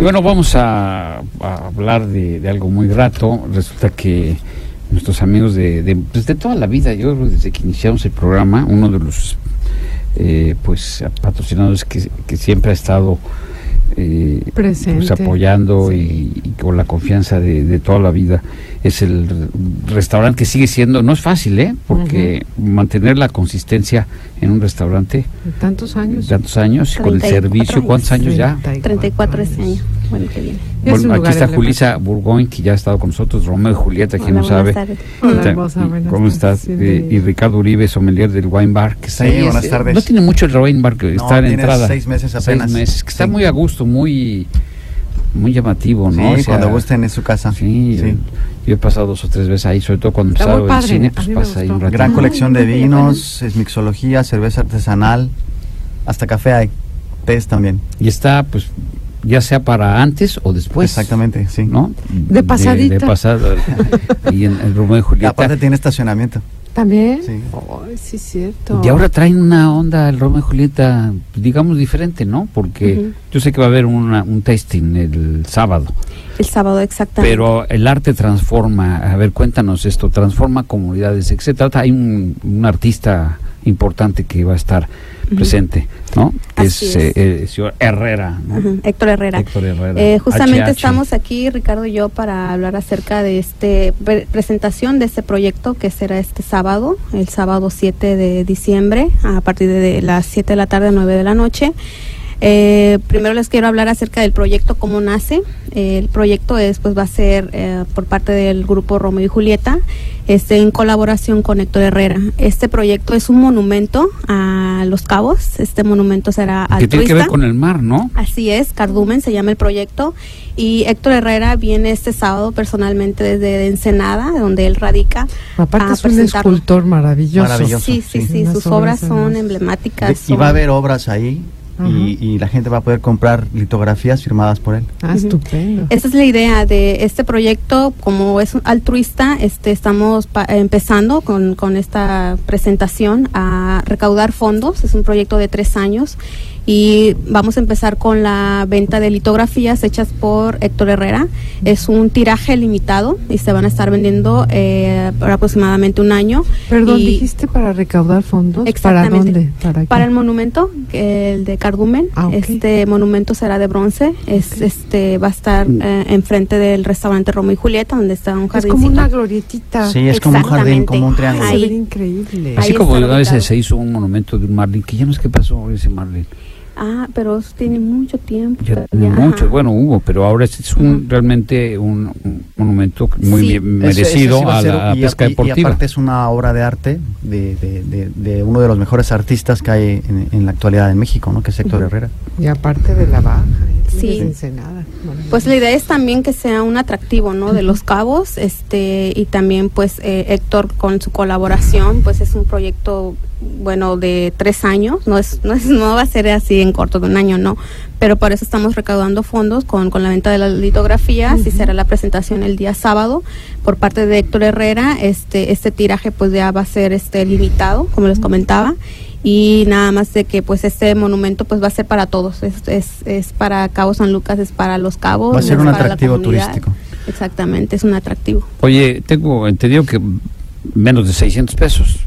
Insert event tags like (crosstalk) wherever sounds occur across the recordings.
Y bueno, vamos a, hablar de, algo muy grato. Resulta que nuestros amigos de, de, pues toda la vida, yo desde que iniciamos el programa, uno de los eh, pues patrocinadores que siempre ha estado eh, Presente. pues, apoyando y, y con la confianza de, de toda la vida es el restaurante que sigue siendo no es fácil eh porque mantener la consistencia en un restaurante Tantos años. tantos años con el 34 servicio años. cuántos años ya 34 este año. Bueno, qué bien. Es bueno, aquí está. Julisa Burgoyne, que ya ha estado con nosotros, Romeo y Julieta, quien Hola, no sabe. buenas tardes. Hola, buenas ¿Cómo estás? Eh, y Ricardo Uribe, sommelier del Wine Bar, que está Sí, ahí, buenas es- tardes. No tiene mucho el Wine Bar, que No, está en entrada. seis meses apenas. Seis meses, que está Sí. muy a gusto, muy muy llamativo, ¿no? Sí, O sea, cuando gusten es su casa. Sí, Sí. Yo he pasado dos o tres veces ahí, sobre todo cuando Está he muy estado en padre, cine, pues pasa ahí un ratito. Gran colección de vinos, es mixología, cerveza artesanal, hasta café hay, tés también. Y está, pues, ya sea para antes o después. Exactamente, sí. ¿No? De pasadita. De, pasada. (laughs) y en el Romeo y Y Julieta. aparte tiene estacionamiento. ¿También? Sí. Ay, sí, es cierto. Y ahora traen una onda el Romeo y Julieta, digamos, diferente, ¿no? Porque yo sé que va a haber una- un tasting el sábado, El sábado exactamente. pero el arte transforma, a ver, cuéntanos esto, transforma comunidades, ¿de trata? Hay un, un artista importante que va a estar Presente, ¿no? Que es, es. eh, eh, el señor Herrera, Héctor Herrera. Héctor Herrera. Eh, justamente HH. estamos aquí, Ricardo y yo, para hablar acerca de este pre- presentación de este proyecto que será este sábado, el sábado 7 de diciembre, a partir de las 7 de la tarde a 9 de la noche. Eh, primero les quiero hablar acerca del proyecto, cómo nace. Eh, el proyecto es, pues, va a ser eh, por parte del grupo Romeo y Julieta, este, en colaboración con Héctor Herrera. Este proyecto es un monumento a Los Cabos. Este monumento será Que tiene que ver altruista. con el mar, ¿no? Así es, Cardumen se llama el proyecto y Héctor Herrera viene este sábado personalmente desde Ensenada, donde él radica. Aparte a es un escultor maravilloso. Maravilloso. Sí, sí, sí. sí, sus obras obras son emblemáticas. Y va a haber obras ahí Ajá. y, y la gente va a poder comprar litografías firmadas por él. Ah, estupendo. Esa es la idea de este proyecto, como es altruista, este, estamos pa- empezando con, con esta presentación a recaudar fondos. Es un proyecto de tres años y vamos a empezar con la venta de litografías hechas por Héctor Herrera. Es un tiraje limitado y se van a estar vendiendo eh, por aproximadamente un año. Perdón, Y- dijiste para recaudar fondos. ¿Para Exactamente. dónde? ¿Para? Para el monumento, que el de Cardumen, Ah, ok. este monumento será de bronce, es Ok. este va a estar eh, enfrente del restaurante Romeo y Julieta, donde está un Es jardín. como una glorietita. Sí, es como un jardín, como un triángulo. se Ahí. ve increíble. Ahí Así como está una vez se hizo un monumento de un marlin, que ya no sé qué pasó ese marlin. Ah, pero eso tiene mucho tiempo. Ya, mucho, bueno, hubo, pero ahora es, un, realmente un, un monumento muy Sí. bien Eso- merecido eso sí va a ser- la y- pesca deportiva. Y aparte es una obra de arte de, de- de- de uno de los mejores artistas que hay en, en la actualidad en México, ¿no? que es Héctor. Herrera. Y aparte de la baja. ¿eh? Sí. Pues la idea es también que sea un atractivo, ¿no? De los cabos, este, y también pues eh, Héctor con su colaboración, pues es un proyecto, bueno, de tres años, no es, no es, no va a ser así en corto de un año, no, pero por eso estamos recaudando fondos con, con la venta de las litografías y Ujú. será la presentación el día sábado por parte de Héctor Herrera, este, este tiraje pues ya va a ser este limitado, como les comentaba, y nada más de que pues este monumento pues va a ser para todos, es, es, es para Cabo San Lucas, es para los cabos. Va a ser es un para la atractivo comunidad. turístico. Exactamente, es un atractivo. Oye, tengo entendido que menos de 600 pesos.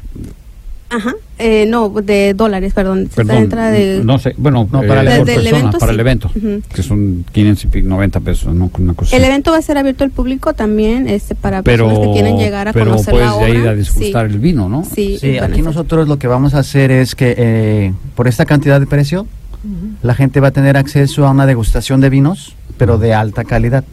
Ajá, eh, no, de dólares, perdón. Perdón, de, no sé, bueno, No, eh, para el por evento. Del persona, evento, para sí. el evento, que son 500 y pico, 90 pesos, ¿no? Una cosa El así. evento va a ser abierto al público también, este, para pero, personas que quieren llegar a pero conocer puedes la de ahí obra. a disgustar sí, el vino, ¿no? sí, Sí, aquí ser- nosotros lo que vamos a hacer es que eh, por esta cantidad de precio, la gente va a tener acceso a una degustación de vinos, pero de alta calidad.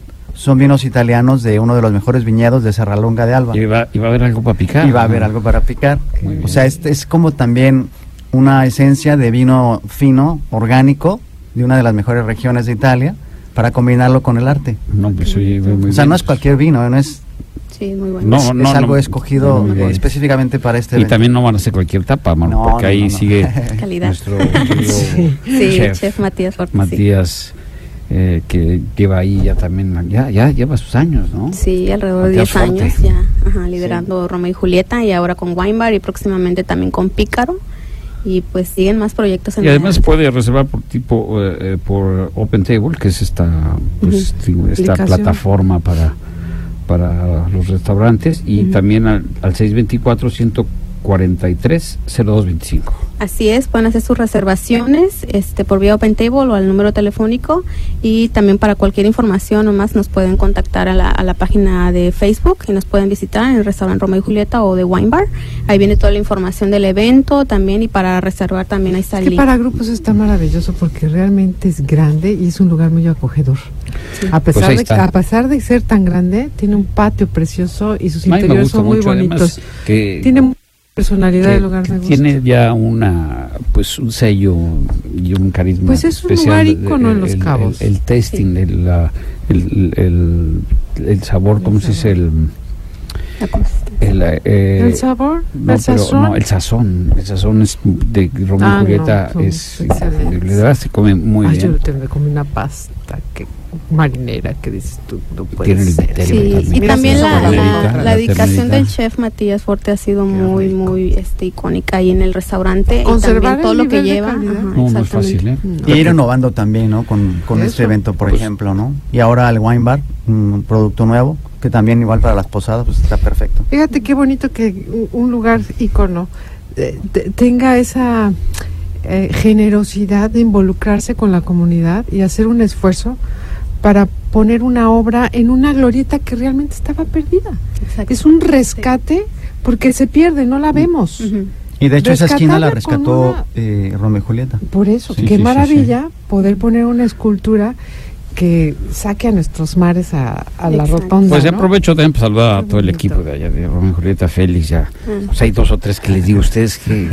Son vinos italianos de uno de los mejores viñedos de Serralonga de Alba. Y va, y va a haber algo para picar. y va a haber algo para picar. Bien. O sea, este es como también una esencia de vino fino, orgánico, de una de las mejores regiones de Italia, para combinarlo con el arte. No, pues oye, muy o sea, bien. no es cualquier vino, no es, Sí, muy bueno. No, es, no, es algo no. escogido bien. específicamente para este Y evento. también no van a hacer cualquier tapa, mano, No, porque no, ahí sigue (laughs) nuestro querido Sí. Sí, chef, chef, Matías sí. Matías, eh, que lleva ahí ya también, ya, ya lleva sus años, ¿no? Sí, alrededor de Matías 10 años ya, ajá, liderando Romeo y Julieta y ahora con Wine Bar y próximamente también con Pícaro. y pues siguen más proyectos en Y además adelante. puede reservar por tipo eh, eh, por Open Table, que es esta pues, esta Aplicación. plataforma para para los restaurantes y Ujú. también al, al 624 143 0225. Así es, pueden hacer sus reservaciones este, por vía Open Table o al número telefónico y también para cualquier información o más nos pueden contactar a la, a la página de Facebook y nos pueden visitar en el restaurante Romeo y Julieta o de Wine Bar. Ahí viene toda la información del evento también y para reservar también ahí está Es el que link. para grupos está maravilloso porque realmente es grande y es un lugar muy acogedor. A Pues pesar, ahí de, a pesar de ser tan grande, tiene un patio precioso y sus A mí me interiores gusta son muy mucho, bonitos. además, que, Tiene personalidad que- el lugar, que me gusta. tiene ya una pues un sello y un carisma Pues es un especial lugar de- ícono en Los el, Cabos. el, el tasting el, la- el, el, el sabor cómo se dice el el, eh, el sabor, no, el pero sazón. no, el sazón, el sazón es de Romeo Ah, y Julieta no, es increíble, de verdad se come muy Ay, yo bien. te me comí una pasta que marinera que dices tú, no puede ser. Sí, y Mira, también la, la, ternerita, la la dedicación del chef Matías Forte ha sido Qué muy, rico. muy este, icónica ahí en el restaurante. Y Conservar también todo lo que lleva. ajá, No, no es exactamente. fácil, ¿eh? No. Y ir innovando también, ¿no? Con, con Eso. este evento, por Pues- ejemplo, ¿no? Y ahora el Wine Bar, un producto nuevo, que también igual para las posadas, pues está perfecto. Fíjate qué bonito que un- lugar ícono eh, te- tenga esa eh, generosidad de involucrarse con la comunidad y hacer un esfuerzo para poner una obra en una glorieta que realmente estaba perdida. Exacto. Es un rescate porque se pierde, no la vemos. Ujú. Y de hecho esa esquina la rescató una- eh, Romeo y Julieta. Por eso, Sí, qué sí, sí, maravilla poder poner una escultura que saque a nuestros mares a, a la rotonda. Pues ¿no? aprovecho también para saludar a todo el equipo de allá, de Romeo Julieta, Félix, ya. Mm. Pues hay dos o tres que les digo a ustedes que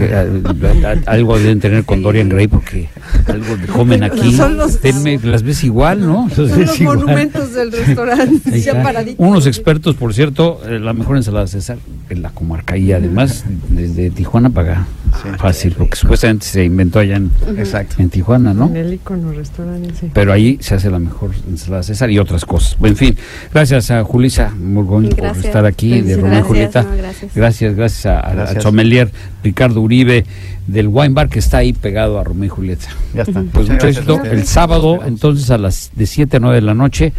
algo deben tener con Dorian Gray porque algo comen aquí. Son los- Tenme- las ves igual, ¿no? Son los igual. monumentos del restaurante. Ya paraditos. Unos expertos, por cierto, eh, la mejor ensalada César en la comarca y además desde Tijuana para acá. Sí. Fácil, porque supuestamente se inventó allá en, Exacto. en Tijuana, ¿no? En el icono restaurante, sí. Pero ahí se hace la mejor ensalada César y otras cosas. En fin, gracias a Julisa Murgón por Gracias. estar aquí de Felicidades. Romeo y Gracias, Julieta. no, gracias. Gracias, gracias a- a- Gracias. sommelier Ricardo Uribe del Wine Bar que está ahí pegado a Romeo y Julieta. Ya está. Pues mucho gracias éxito. El sábado, entonces, a las de 7 a 9 de la noche,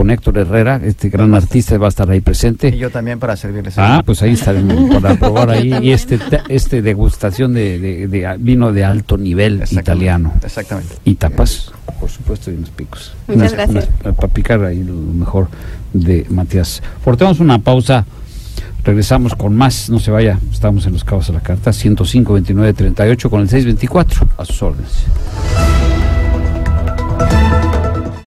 con Héctor Herrera, este gran artista va a estar ahí Y presente. yo también para servirles. Ah, pues ahí estaremos (laughs) para probar ahí. Y este, te- este degustación de, de- de vino de alto nivel Exactamente. italiano. Exactamente. Y tapas, por supuesto, y unos picos. Muchas gracias. para picar ahí lo mejor de Matías. Cortemos una pausa. Regresamos con más, no se vaya, estamos en los cabos de la carta, 105 29 38 con el 624, a sus órdenes.